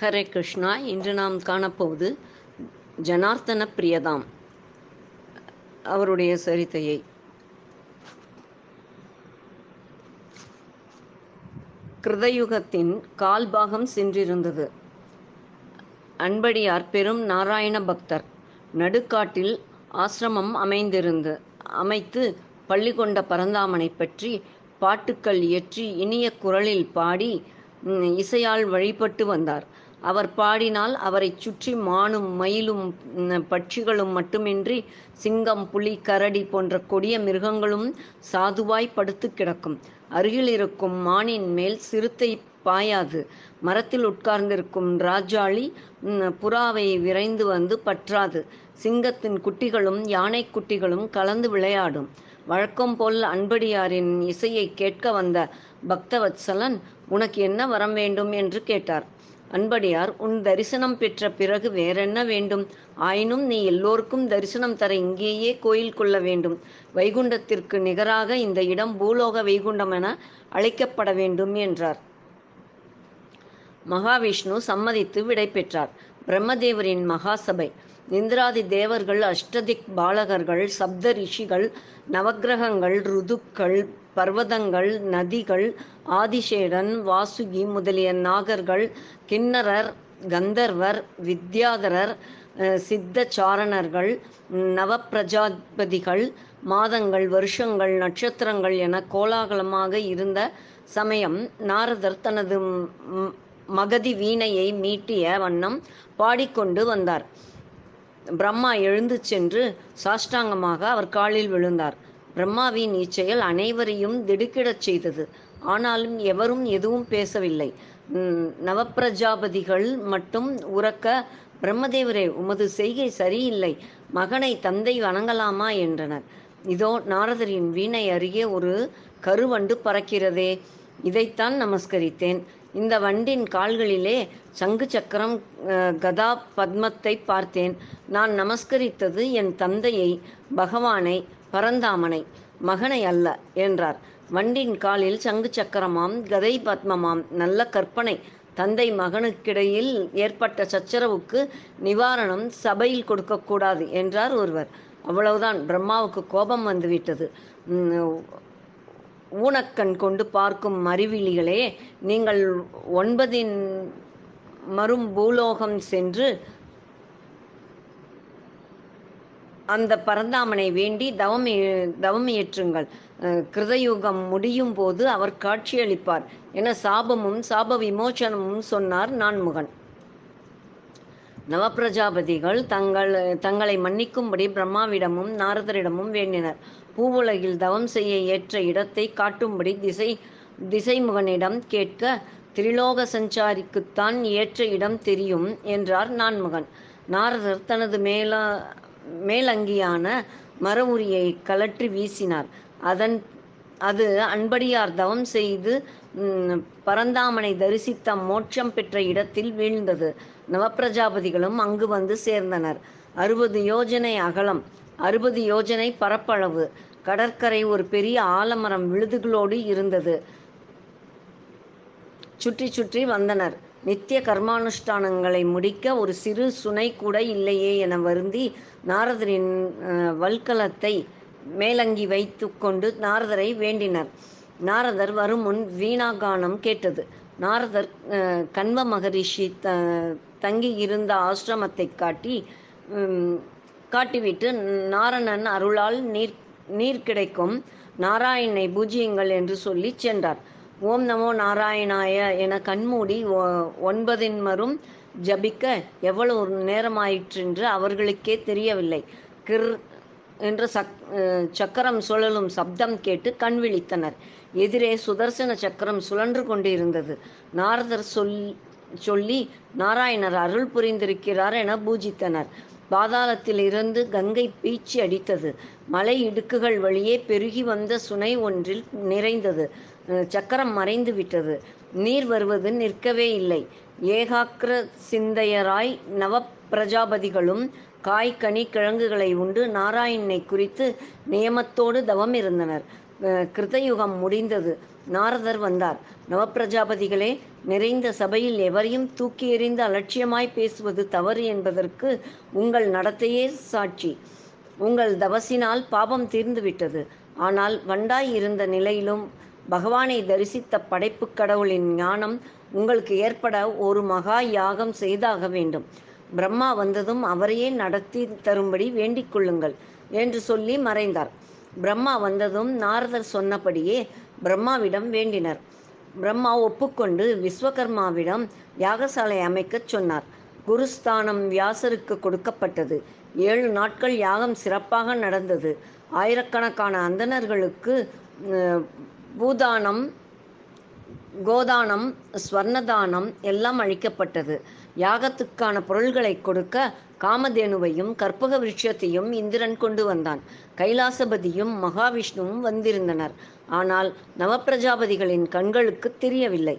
ஹரே கிருஷ்ணா இன்று நாம் காணப்போவது ஜனார்த்தன பிரியதாம் அவருடைய சரிதையை கிருதயுகத்தின் கால்பாகம் சென்றிருந்தது. அன்படியார் பெரும் நாராயண பக்தர் நடுக்காட்டில் ஆசிரமம் அமைந்திருந்து அமைத்து பள்ளி கொண்ட பரந்தாமனை பற்றி பாட்டுக்கள் இயற்றி இனிய குரலில் பாடி இசையால் வழிபட்டு வந்தார். அவர் பாடினால் அவரைச் சுற்றி மானும் மயிலும் பட்சிகளும் மட்டுமின்றி சிங்கம் புலி கரடி போன்ற கொடிய மிருகங்களும் சாதுவாய் படுத்து கிடக்கும். அருகில் இருக்கும் மானின் மேல் சிறுத்தை பாயாது. மரத்தில் உட்கார்ந்திருக்கும் ராஜாளி புறாவை விரைந்து வந்து பற்றாது. சிங்கத்தின் குட்டிகளும் யானை குட்டிகளும் கலந்து விளையாடும். வழக்கம் போல் அன்படியாரின் இசையை கேட்க வந்த பக்தவத்சலன் உனக்கு என்ன வரம் வேண்டும்? என்று கேட்டார். அன்படியார் உன் தரிசனம் பெற்ற பிறகு வேறென்ன வேண்டும்? ஆயினும் நீ எல்லோருக்கும் தரிசனம் தர இங்கேயே கோயில் கொள்ள வேண்டும். வைகுண்டத்திற்கு நிகராக இந்த இடம் பூலோக வைகுண்டம் என அழைக்கப்பட வேண்டும் என்றார். மகாவிஷ்ணு சம்மதித்து விடை பெற்றார். பிரம்மதேவரின் மகாசபை. இந்திராதி தேவர்கள் அஷ்டதிக் பாலகர்கள் சப்த ரிஷிகள் நவக்கிரகங்கள் ருதுக்கள் பர்வதங்கள் நதிகள் ஆதிசேடன் வாசுகி முதலிய நாகர்கள் கிண்ணரர் கந்தர்வர் வித்யாதரர் சித்த சாரணர்கள் நவப்பிரஜாபதிகள் மாதங்கள் வருஷங்கள் நட்சத்திரங்கள் என கோலாகலமாக இருந்த சமயம் நாரதர் தனது மகதி வீணையை மீட்டிய வண்ணம் பாடிக்கொண்டு வந்தார். பிரம்மா எழுந்து சென்று சாஷ்டாங்கமாக அவர் காலில் விழுந்தார். பிரம்மாவின் இச்செயல் அனைவரையும் திடுக்கிடச் செய்தது. ஆனாலும் எவரும் எதுவும் பேசவில்லை. நவப்பிரஜாபதிகள் மட்டும் உறக்க பிரம்மதேவரே உமது செய்கை சரியில்லை. மகனை தந்தை வணங்கலாமா? என்றனர். இதோ நாரதரின் வீணை அருகே ஒரு கருவண்டு பறக்கிறதே. இதைத்தான் நமஸ்கரித்தேன். இந்த வண்டின் கால்களிலே சங்கு சக்கரம் கதா பத்மத்தை பார்த்தேன். நான் நமஸ்கரித்தது என் தந்தையை பகவானை பரந்தாமனை மகனை அல்ல என்றார். வண்டின் காலில் சங்கு சக்கரமாம் கதை பத்மமாம் நல்ல கற்பனை. தந்தை மகனுக்கிடையில் ஏற்பட்ட சச்சரவுக்கு நிவாரணம் சபையில் கொடுக்கக்கூடாது என்றார் ஒருவர். அவ்வளவுதான் பிரம்மாவுக்கு கோபம் வந்துவிட்டது. ஊனக்கண் கொண்டு பார்க்கும் அறிவிலிகளே நீங்கள் ஒன்பதின் மறும் பூலோகம் சென்று அந்த பரந்தாமனை வேண்டி தவம் தவம் இயற்றுங்கள் கிருதயுகம் முடியும் போது அவர் காட்சியளிப்பார். என சாபமும் சாப விமோச்சனமும் சொன்னார் நான்முகன். நவப்பிரஜாபதிகள் தங்கள் தங்களை மன்னிக்கும்படி பிரம்மாவிடமும் நாரதரிடமும் வேண்டினர். பூவுலகில் தவம் செய்ய ஏற்ற இடத்தை காட்டும்படி திசை திசைமுகனிடம் கேட்க திரிலோக சஞ்சாரிக்குத்தான் ஏற்ற இடம் தெரியும் என்றார் நான்முகன். நாரதர் தனது மேல மேலங்கியான மர உரியை கலற்றி வீசினார். அதன் அது அன்படியார் தவம் செய்து பரந்தாமனை தரிசித்த மோட்சம் பெற்ற இடத்தில் வீழ்ந்தது. நவப்பிரஜாபதிகளும் அங்கு வந்து சேர்ந்தனர். அறுபது யோஜனை அகலம் அறுபது யோஜனை பரப்பளவு கடற்கரை ஒரு பெரிய ஆலமரம் விழுதுகளோடு இருந்தது. சுற்றி சுற்றி வந்தனர். நித்திய கர்மானுஷ்டானங்களை முடிக்க ஒரு சிறு சுனை கூட இல்லையே என வருந்தி நாரதரின் வல்கலத்தை மேலங்கி வைத்துக்கொண்டு நாரதரை வேண்டினர். நாரதர் வரும் முன் வீணாகானம் கேட்டது. நாரதர் கண்வ மகரிஷி த தங்கி இருந்த ஆசிரமத்தை காட்டி காட்டிவிட்டு நாரணன் அருளால் நீர் நீர் கிடைக்கும் நாராயணனை பூஜ்யங்கள் என்று சொல்லி சென்றார். ஓம் நமோ நாராயணாய என கண்மூடி ஒ- ஒன்பதின் மரும் ஜபிக்க எவ்வளவு நேரமாயிற்றென்று அவர்களுக்கே தெரியவில்லை. கிர் என்ற சக் சக்கரம் சுழலும் சப்தம் கேட்டு கண் விழித்தனர். எதிரே சுதர்சன சக்கரம் சுழன்று கொண்டிருந்தது. நாரதர் சொல் சொல்லி நாராயணர் அருள் புரிந்திருக்கிறார் என பூஜித்தனர். பாதாளத்தில் இருந்து கங்கை பீச்சி அடித்தது. மலை இடுக்குகள் வழியே பெருகி வந்த சுனை ஒன்றில் நிறைந்தது. சக்கரம் மறைந்து விட்டது. நீர் வருவது நிற்கவே இல்லை. ஏகாக்கிர சிந்தையராய் நவ பிரஜாபதிகளும் காய் கனி கிழங்குகளை உண்டு. நாராயணனை குறித்து நியமத்தோடு தவம் இருந்தனர். கிருதயுகம் முடிந்தது. நாரதர் வந்தார். நவப்பிரஜாபதிகளே நிறைந்த சபையில் எவரையும் தூக்கி எறிந்து அலட்சியமாய் பேசுவது தவறு என்பதற்கு உங்கள் நடத்தையே சாட்சி. உங்கள் தவசினால் பாபம் தீர்ந்துவிட்டது ஆனால் வண்டாய் இருந்த நிலையிலும் பகவானை தரிசித்த படைப்புக் கடவுளின் ஞானம் உங்களுக்கு ஏற்பட ஒரு மகா யாகம் செய்தாக வேண்டும். பிரம்மா வந்ததும் அவரையே நடத்தி தரும்படி வேண்டிக் கொள்ளுங்கள் என்று சொல்லி மறைந்தார். பிரம்மா வந்ததும் நாரதர் சொன்னபடியே பிரம்மாவிடம் வேண்டினர். பிரம்மா ஒப்புக்கொண்டு விஸ்வகர்மாவிடம் யாகசாலை அமைக்கச் சொன்னார். குருஸ்தானம் வியாசருக்கு கொடுக்கப்பட்டது. ஏழு நாட்கள் யாகம் சிறப்பாக நடந்தது. ஆயிரக்கணக்கான அந்தணர்களுக்கு பூதானம் கோதானம் ஸ்வர்ணதானம் எல்லாம் அளிக்கப்பட்டது. யாகத்துக்கான பொருள்களை கொடுக்க காமதேனுவையும் கற்பக விருட்சத்தையும் இந்திரன் கொண்டு வந்தான். கைலாசபதியும் மகாவிஷ்ணுவும் வந்திருந்தனர். ஆனால் நவப்பிரஜாபதிகளின் கண்களுக்கு தெரியவில்லை.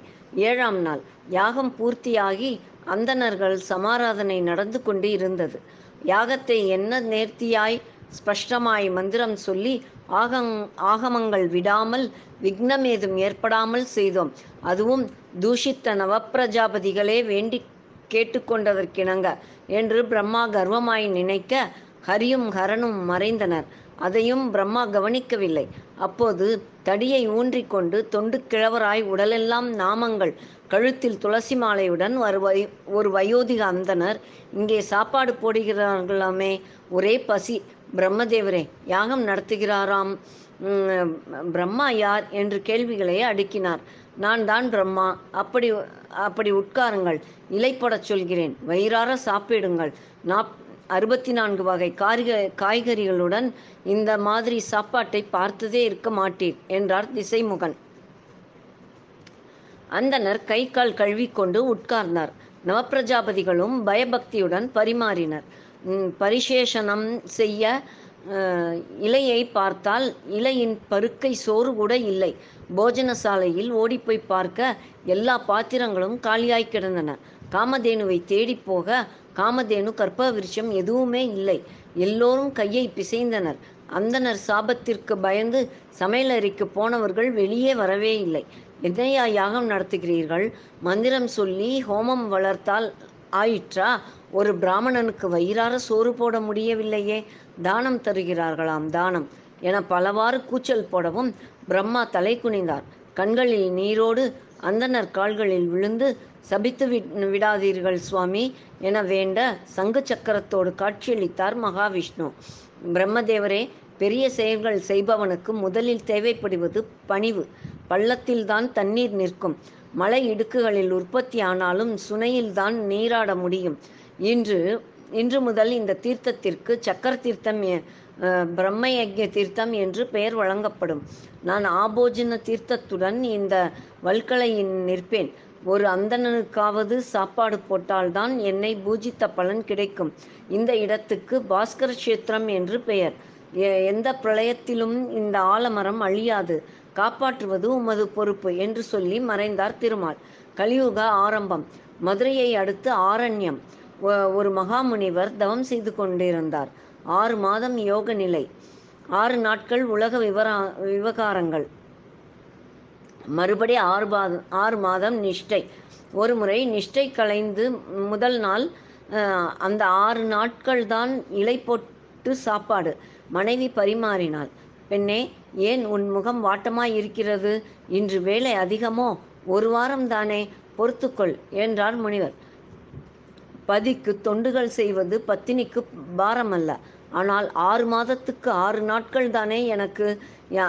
ஏழாம் நாள் யாகம் பூர்த்தியாகி அந்தணர்கள் சமாராதனை நடந்து கொண்டு இருந்தது. யாகத்தை என்ன நேர்த்தியாய் ஸ்பஷ்டமாய் மந்திரம் சொல்லி ஆகங் ஆகமங்கள் விடாமல் விக்னமேதும் ஏற்படாமல் செய்தோம். அதுவும் தூஷித்த நவப்பிரஜாபதிகளே வேண்டி கேட்டுக்கொண்டதற்கிணங்க என்று பிரம்மா கர்வமாய் நினைக்க ஹரியும் ஹரனும் மறைந்தனர். அதையும் பிரம்மா கவனிக்கவில்லை. அப்போது தடியை ஊன்றிக்கொண்டு தொண்டு கிழவராய் உடலெல்லாம் நாமங்கள் கழுத்தில் துளசி மாலையுடன் ஒரு வய ஒரு வயோதிக அந்தனர் இங்கே சாப்பாடு போடுகிறார்களாமே ஒரே பசி. பிரம்மதேவரே யாகம் நடத்துகிறாராம். பிரம்மா யார்? என்று கேள்விகளை அடுக்கினார். நான் தான் பிரம்மா. அப்படி அப்படி உட்காருங்கள். இலைப்படச் சொல்கிறேன். வயிறார சாப்பிடுங்கள். நாப் அறுபத்தி நான்கு வகை காய்க காய்கறிகளுடன் இந்த மாதிரி சாப்பாட்டை பார்த்ததே இருக்க மாட்டீர் என்றார் திசைமுகன். அந்தனர் கை கால் கழுவிக்கொண்டு உட்கார்ந்தார். நவப்பிரஜாபதிகளும் பயபக்தியுடன் பரிமாறினர். பரிசேஷனம் செய்ய இலையை பார்த்தால் இலையின் பருக்கை சோறு கூட இல்லை. போஜனசாலையில் ஓடிப்போய் பார்க்க எல்லா பாத்திரங்களும் காலியாய் கிடந்தன. காமதேனுவை தேடி போக காமதேனு கற்ப விருட்சம் எதுவுமே இல்லை. எல்லோரும் கையை பிசைந்தனர். அந்தனர் சாபத்திற்கு பயந்து சமையலறைக்கு போனவர்கள் வெளியே வரவே இல்லை. எதையா யாகம் நடத்துகிறீர்கள்? மந்திரம் சொல்லி ஹோமம் வளர்த்தால் ஆயிற்றா? ஒரு பிராமணனுக்கு வயிறார சோறு போட முடியவில்லையே. தானம் தருகிறார்களாம் தானம். என பலவாறு கூச்சல் போடவும் பிரம்மா தலை குனிந்தார். கண்களில் நீரோடு அந்தனர் கால்களில் விழுந்து சபித்து விடாதீர்கள் சுவாமி என வேண்ட சங்கு சக்கரத்தோடு காட்சியளித்தார் மகாவிஷ்ணு. பிரம்மதேவரே பெரிய செயல்கள் செய்பவனுக்கு முதலில் தேவைப்படுவது பணிவு. பள்ளத்தில்தான் தண்ணீர் நிற்கும். மலை இடுக்குகளில் உற்பத்தி ஆனாலும் சுனையில்தான் நீராட முடியும். இன்று இன்று முதல் இந்த தீர்த்தத்திற்கு சக்கர தீர்த்தம் பிரம்ம யஜ்ய தீர்த்தம் என்று பெயர் வழங்கப்படும். நான் ஆபோஜன தீர்த்தத்துடன் இந்த வல்கலையின் நிற்பேன். ஒரு அந்தணனுக்காவது சாப்பாடு போட்டால்தான் என்னை பூஜித்த பலன் கிடைக்கும். இந்த இடத்துக்கு பாஸ்கர கஷேத்திரம் என்று பெயர். எ- எந்த பிரளயத்திலும் இந்த ஆலமரம் அழியாது. காப்பாற்றுவது உமது பொறுப்பு என்று சொல்லி மறைந்தார் திருமால். கலியுக ஆரம்பம். மதுரையை அடுத்து ஆரண்யம். ஒரு மகாமுனிவர் தவம் செய்து கொண்டிருந்தார். ஆறு மாதம் யோக நிலை. ஆறு நாட்கள் உலக விவரா விவகாரங்கள். மறுபடி ஆறு மாதம் ஆறு மாதம் நிஷ்டை. ஒரு முறை நிஷ்டை கலைந்து முதல் நாள் அந்த ஆறு நாட்கள் தான் இலை போட்டு சாப்பாடு. மனைவி பரிமாறினாள். பெண்ணே ஏன் உன் முகம் வாட்டமாய் இருக்கிறது? இன்று வேலை அதிகமோ? ஒரு வாரம் தானே? பொறுத்துக்கொள் என்றார் முனிவர். பதிக்கு தொண்டுகள் செய்வது பத்தினிக்கு பாரமல்ல. ஆனால் ஆறு மாதத்துக்கு ஆறு நாட்கள் தானே எனக்கு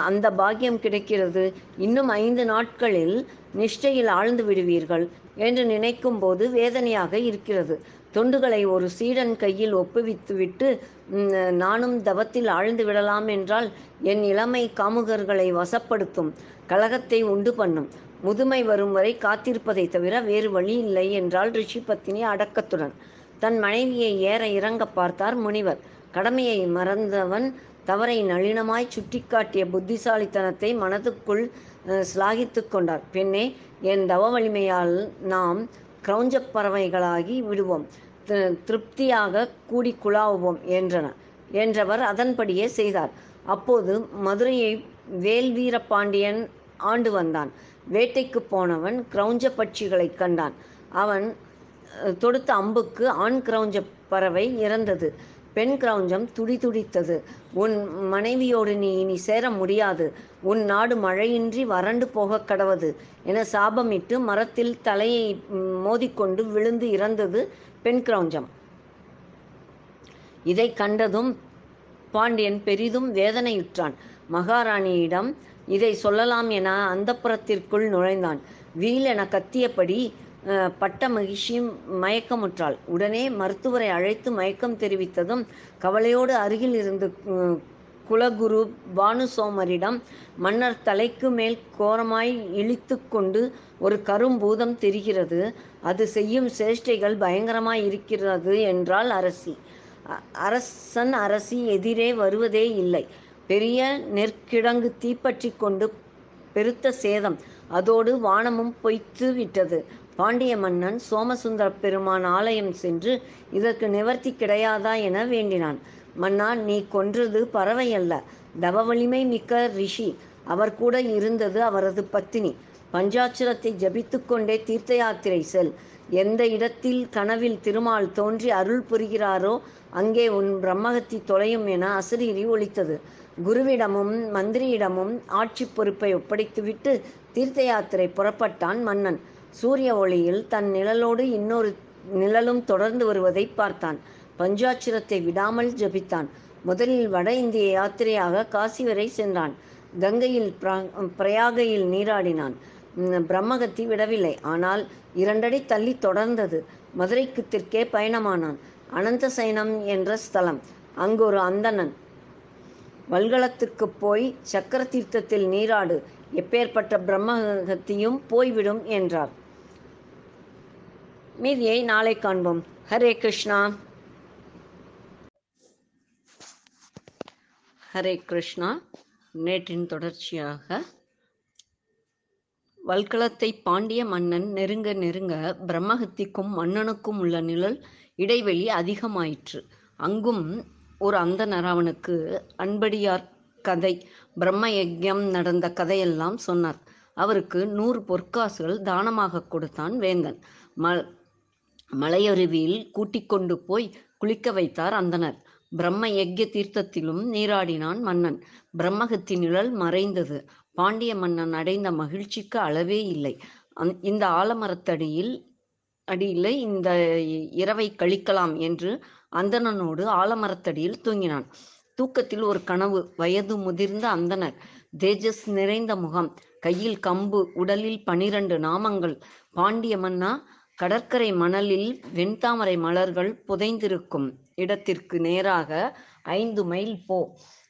அந்த பாக்கியம் கிடைக்கிறது. இன்னும் ஐந்து நாட்களில் நிஷ்டையில் ஆழ்ந்து விடுவீர்கள் என்று நினைக்கும் போது வேதனையாக இருக்கிறது. தொண்டுகளை ஒரு சீடன் கையில் ஒப்புவித்துவிட்டு நானும் தவத்தில் ஆழ்ந்து விடலாம் என்றால் என் இளமை காமுகர்களை வசப்படுத்தும் கலகத்தை உண்டு பண்ணும். முதுமை வரும் வரை காத்திருப்பதை தவிர வேறு வழி இல்லை என்றால் ரிஷி பத்தினி அடக்கத்துடன். தன் மனைவியை ஏற இறங்க பார்த்தார் முனிவர். கடமையை மறந்தவன் தவறை நளினமாய் சுட்டிக்காட்டிய புத்திசாலித்தனத்தை மனதுக்குள் சிலாகித்து கொண்டார். பெண்ணே என் தவ வலிமையால் நாம் கிரௌஞ்சப் பறவைகளாகி விடுவோம். திருப்தியாக கூடி குழாவுவோம் என்றன. என்றவர் அதன்படியே செய்தார். அப்போது மதுரையை வேல்வீர பாண்டியன் ஆண்டு வந்தான். வேட்டைக்கு போனவன் கிரௌஞ்ச பட்சிகளைக் கண்டான். அவன் தொடுத்த அம்புக்கு ஆண் கிரௌஞ்ச பறவை இறந்தது. பெண் கிரௌஞ்சம் துடிதுடித்தது உன் மனைவியோடு நீ இனி சேர முடியாது. உன் நாடு மழையின்றி வறண்டு போகக் கடவது என சாபமிட்டு மரத்தில் தலையை மோதிக்கொண்டு விழுந்து இறந்தது பெண் கிரௌஞ்சம். இதை கண்டதும் பாண்டியன் பெரிதும் வேதனையுற்றான். மகாராணியிடம் இதை சொல்லலாம் என அந்தப்புறத்திற்குள் நுழைந்தான். வீல் என கத்தியபடி பட்ட மகிழ்ச்சியும் மயக்கமுற்றாள். உடனே மருத்துவரை அழைத்து மயக்கம் தெரிவித்ததும் கவலையோடு அருகில் இருந்து குலகுரு பானுசோமரிடம் மன்னர் தலைக்கு மேல் கோரமாய் இழித்து கொண்டு ஒரு கரும்பூதம் தெரிகிறது. அது செய்யும் சேஷ்டைகள் பயங்கரமாய் இருக்கிறது என்றாள் அரசி. அரசன் அரசி எதிரே வருவதே இல்லை. பெரிய நெற்கிடங்கு தீப்பற்றி கொண்டு பெருத்த சேதம். அதோடு வானமும் பொய்த்து விட்டது. பாண்டிய மன்னன் சோமசுந்தர பெருமான் ஆலயம் சென்று இதற்கு நிவர்த்தி கிடையாதா என வேண்டினான். மன்னா நீ கொன்றது பறவை அல்ல தவ வலிமை மிக்க ரிஷி. அவர் கூட இருந்தது அவரது பத்தினி. பஞ்சாட்சரத்தை ஜபித்து கொண்டே தீர்த்த யாத்திரை செல். எந்த இடத்தில் கனவில் திருமால் தோன்றி அருள் புரிகிறாரோ அங்கே உன் பிரம்மகத்தி தொலையும் என அசரீரி ஒலித்தது. குருவிடமும் மந்திரியிடமும் ஆட்சி பொறுப்பை ஒப்படைத்துவிட்டு தீர்த்த யாத்திரை புறப்பட்டான் மன்னன். சூரிய ஒளியில் தன் நிழலோடு இன்னொரு நிழலும் தொடர்ந்து வருவதை பார்த்தான். பஞ்சாட்சிரத்தை விடாமல் ஜபித்தான். முதலில் வட இந்திய யாத்திரையாக காசி வரை சென்றான். கங்கையில் பிரயாகையில் நீராடினான். பிரம்மகத்தி விடவில்லை. ஆனால் இரண்டடி தள்ளி தொடர்ந்தது. மதுரைக்கு தெற்கே பயணமானான். அனந்த சைனம் என்ற ஸ்தலம். அங்கு ஒரு அந்தணன். வல்கலத்துக்கு போய் சக்கர தீர்த்தத்தில் நீராடு எப்பேற்பட்ட பிரம்மகத்தியும் போய்விடும் என்றார். மீதியை நாளை காண்போம். ஹரே கிருஷ்ணா. ஹரே கிருஷ்ணா. நேற்றின் தொடர்ச்சியாக வல்கலத்தை பாண்டிய மன்னன் நெருங்க நெருங்க பிரம்மஹத்திக்கும் மன்னனுக்கும் உள்ள நிழல் இடைவெளி அதிகமாயிற்று. அங்கும் ஒரு அந்தணர் அவனுக்கு அன்படியார் கதை பிரம்ம யஜ்யம் நடந்த கதையெல்லாம் சொன்னார். அவருக்கு நூறு பொற்காசுகள் தானமாக கொடுத்தான் வேந்தன். ம மலையருவியில் கூட்டிக் கொண்டு போய் குளிக்க வைத்தார் அந்தனர் பிரம்ம யக்ய தீர்த்தத்திலும் நீராடினான் மன்னன். பிரம்மகத்தி நிழல் மறைந்தது. பாண்டிய மன்னன் அடைந்த மகிழ்ச்சிக்கு அளவே இல்லை. அந்- இந்த ஆலமரத்தடியில் அடியில் இந்த இரவை கழிக்கலாம் என்று அந்தணனோடு ஆலமரத்தடியில் தூங்கினான். தூக்கத்தில் ஒரு கனவு வயது முதிர்ந்த அந்தணர் தேஜஸ் நிறைந்த முகம் கையில் கம்பு உடலில் பனிரண்டு நாமங்கள் பாண்டிய மன்னா கடற்கரை மணலில் வெண்தாமரை மலர்கள் புதைந்திருக்கும் இடத்திற்கு நேராக ஐந்து மைல் போ.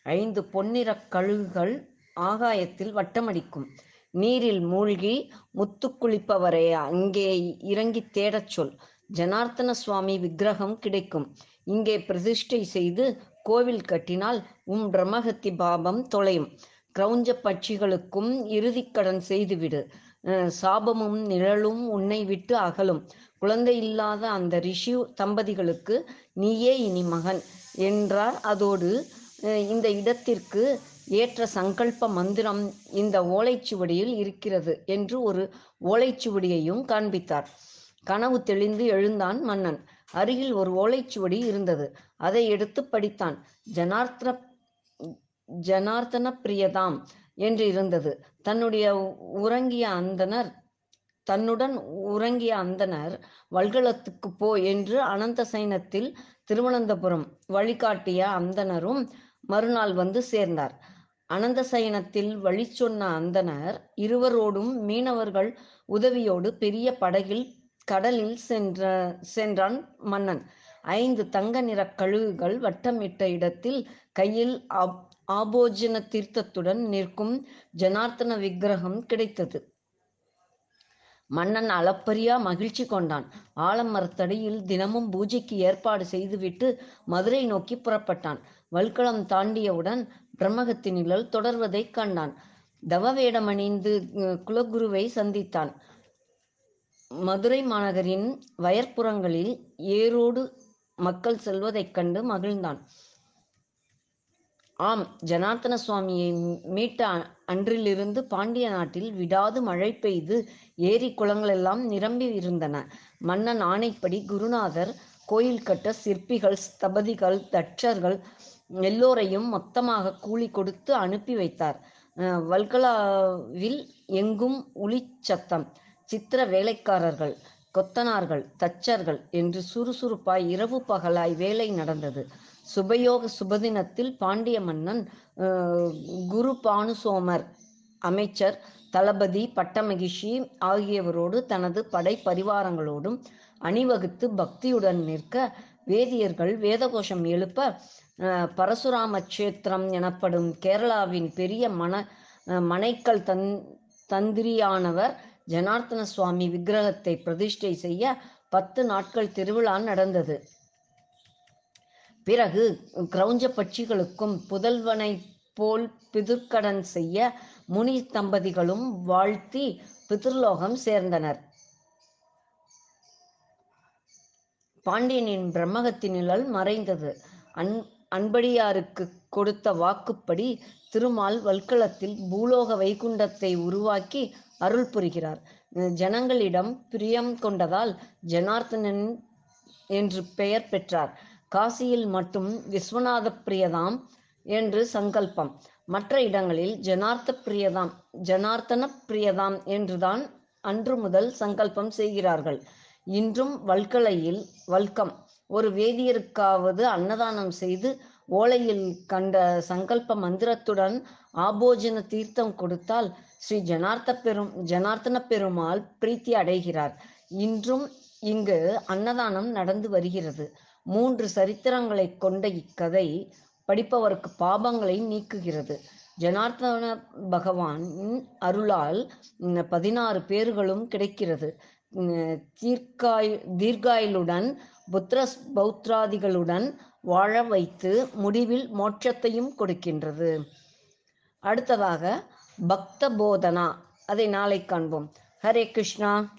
ஐந்து பொன்னிறக் கழுகுகள் ஆகாயத்தில் வட்டமடிக்கும். நீரில் மூழ்கி முத்து குளிப்பவரை அங்கே இறங்கி தேடச் சொல். ஜனார்த்தன சுவாமி விக்கிரகம் கிடைக்கும். இங்கே பிரதிஷ்டை செய்து கோவில் கட்டினால் உம் பிரம்மஹத்தி பாபம் தொலையும். கிரௌஞ்ச பட்சிகளுக்கும் இறுதிக்கடன் செய்துவிடு. சாபமும் நிழலும் உன்னை விட்டு அகலும். குழந்தை இல்லாத அந்த ரிஷி தம்பதிகளுக்கு நீயே இனி மகன் என்றார். அதோடு இந்த இடத்திற்கு ஏற்ற சங்கல்ப மந்திரம் இந்த ஓலைச்சுவடியில் இருக்கிறது என்று ஒரு ஓலைச்சுவடியையும் காண்பித்தார். கனவு தெளிந்து எழுந்தான் மன்னன். அருகில் ஒரு ஓலைச்சுவடி இருந்தது. அதை எடுத்து படித்தான். ஜனார்த்தன ஜனார்த்தன பிரியதாம் என்று இருந்தது. தன்னுடைய உறங்கிய அந்தனர் தன்னுடன் உறங்கிய அந்தனர் வல்கலத்துக்கு போ என்று அனந்த சைனத்தில் திருவனந்தபுரம் வழிகாட்டிய அந்தனரும் மறுநாள் வந்து சேர்ந்தார். அனந்த சயனத்தில் வழி சொன்ன அந்தனர் இருவரோடும் மீனவர்கள் உதவியோடு பெரிய படகில் கடலில் சென்ற சென்றான் மன்னன். ஐந்து தங்க நிற கழுகுகள் வட்டமிட்ட இடத்தில் கையில் ஆபோஜன தீர்த்தத்துடன் நிற்கும் ஜனார்த்தன விக்கிரகம் கிடைத்தது. மன்னன் அளப்பரியா மகிழ்ச்சி கொண்டான். ஆலமரத்தடியில் தினமும் பூஜைக்கு ஏற்பாடு செய்துவிட்டு மதுரை நோக்கி புறப்பட்டான். வல்களம் தாண்டியவுடன் பிரம்மகத்தின் நிழல் தொடர்வதைக் கண்டான். தவவேடமணிந்து அஹ், குலகுருவை சந்தித்தான். மதுரை மாநகரின் வயற்புறங்களில் ஏரோடு மக்கள் செல்வதைக் கண்டு மகிழ்ந்தான். ஆம் ஜனார்த்தன சுவாமியை மீட்ட அன்றிலிருந்து பாண்டிய நாட்டில் விடாது மழை பெய்து ஏரி குளங்களெல்லாம் நிரம்பி இருந்தன. மன்னன் ஆணைப்படி குருநாதர் கோயில் கட்ட சிற்பிகள் ஸ்தபதிகள் தட்சர்கள் எல்லோரையும் மொத்தமாக கூலி கொடுத்து அனுப்பி வைத்தார். வல்கலாவில் எங்கும் ஒளிச்சத்தம் சித்திர வேலைக்காரர்கள் கொத்தனார்கள் தச்சர்கள் என்று சுறுசுறுப்பாய் இரவு பகலாய் வேலை நடந்தது. சுபயோக சுபதினத்தில் பாண்டிய மன்னன் குரு பானுசோமர் அமைச்சர் தளபதி பட்டமகிஷி ஆகியவரோடு தனது படை பரிவாரங்களோடும் அணிவகுத்து பக்தியுடன் நிற்க வேதியர்கள் வேதகோஷம் எழுப்ப பரசுராம கஷேத்திரம் எனப்படும் கேரளாவின் பெரிய மன மனைக்கல் தன் தந்திரியானவர் ஜனார்த்தன சுவாமி விக்கிரகத்தை பிரதிஷ்டை செய்ய பத்து நாட்கள் திருவிழா நடந்தது. பிறகு கிரௌஞ்ச பட்சிகளுக்கும் புதல்வனை போல் பிதுர்க்கடன் செய்ய முனி தம்பதிகளும் வாழ்த்தி பிதிர்லோகம் சேர்ந்தனர். பாண்டியனின் பிரம்மகத்தினிழல் மறைந்தது. அன் அன்படியாருக்கு கொடுத்த வாக்குப்படி திருமால் வல்கலத்தில் பூலோக வைகுண்டத்தை உருவாக்கி அருள் புரிகிறார். ஜனங்களிடம் பிரியம் கொண்டதால் ஜனார்த்தனன் என்று பெயர் பெற்றார். காசியில் மட்டும் விஸ்வநாத பிரியதாம் என்று சங்கல்பம். மற்ற இடங்களில் ஜனார்த்த பிரியதாம் ஜனார்த்தன பிரியதாம் என்றுதான் அன்று முதல் சங்கல்பம் செய்கிறார்கள். இன்றும் வல்கலையில் வல்கம் ஒரு வேதியருக்காவது அன்னதானம் செய்து ஓலையில் கண்ட சங்கல்ப மந்திரத்துடன் ஆபோஜன தீர்த்தம் கொடுத்தால் ஸ்ரீ ஜனார்த்த பெரும் ஜனார்த்தன பெருமாள் பிரீத்தி அடைகிறார். இன்றும் இங்கு அன்னதானம் நடந்து வருகிறது. மூன்று சரித்திரங்களை கொண்ட இக்கதை படிப்பவருக்கு பாபங்களை நீக்குகிறது. ஜனார்த்தன பகவான் அருளால் பதினாறு பேர்களும் கிடைக்கிறது. தீர்க்காய் தீர்காயுளுடன் புத்ரஸ் பௌத்ராதிகளுடன் வாழ வைத்து முடிவில் மோட்சத்தையும் கொடுக்கின்றது. அடுத்ததாக பக்த போதனா அதை நாளை காண்போம். ஹரே கிருஷ்ணா.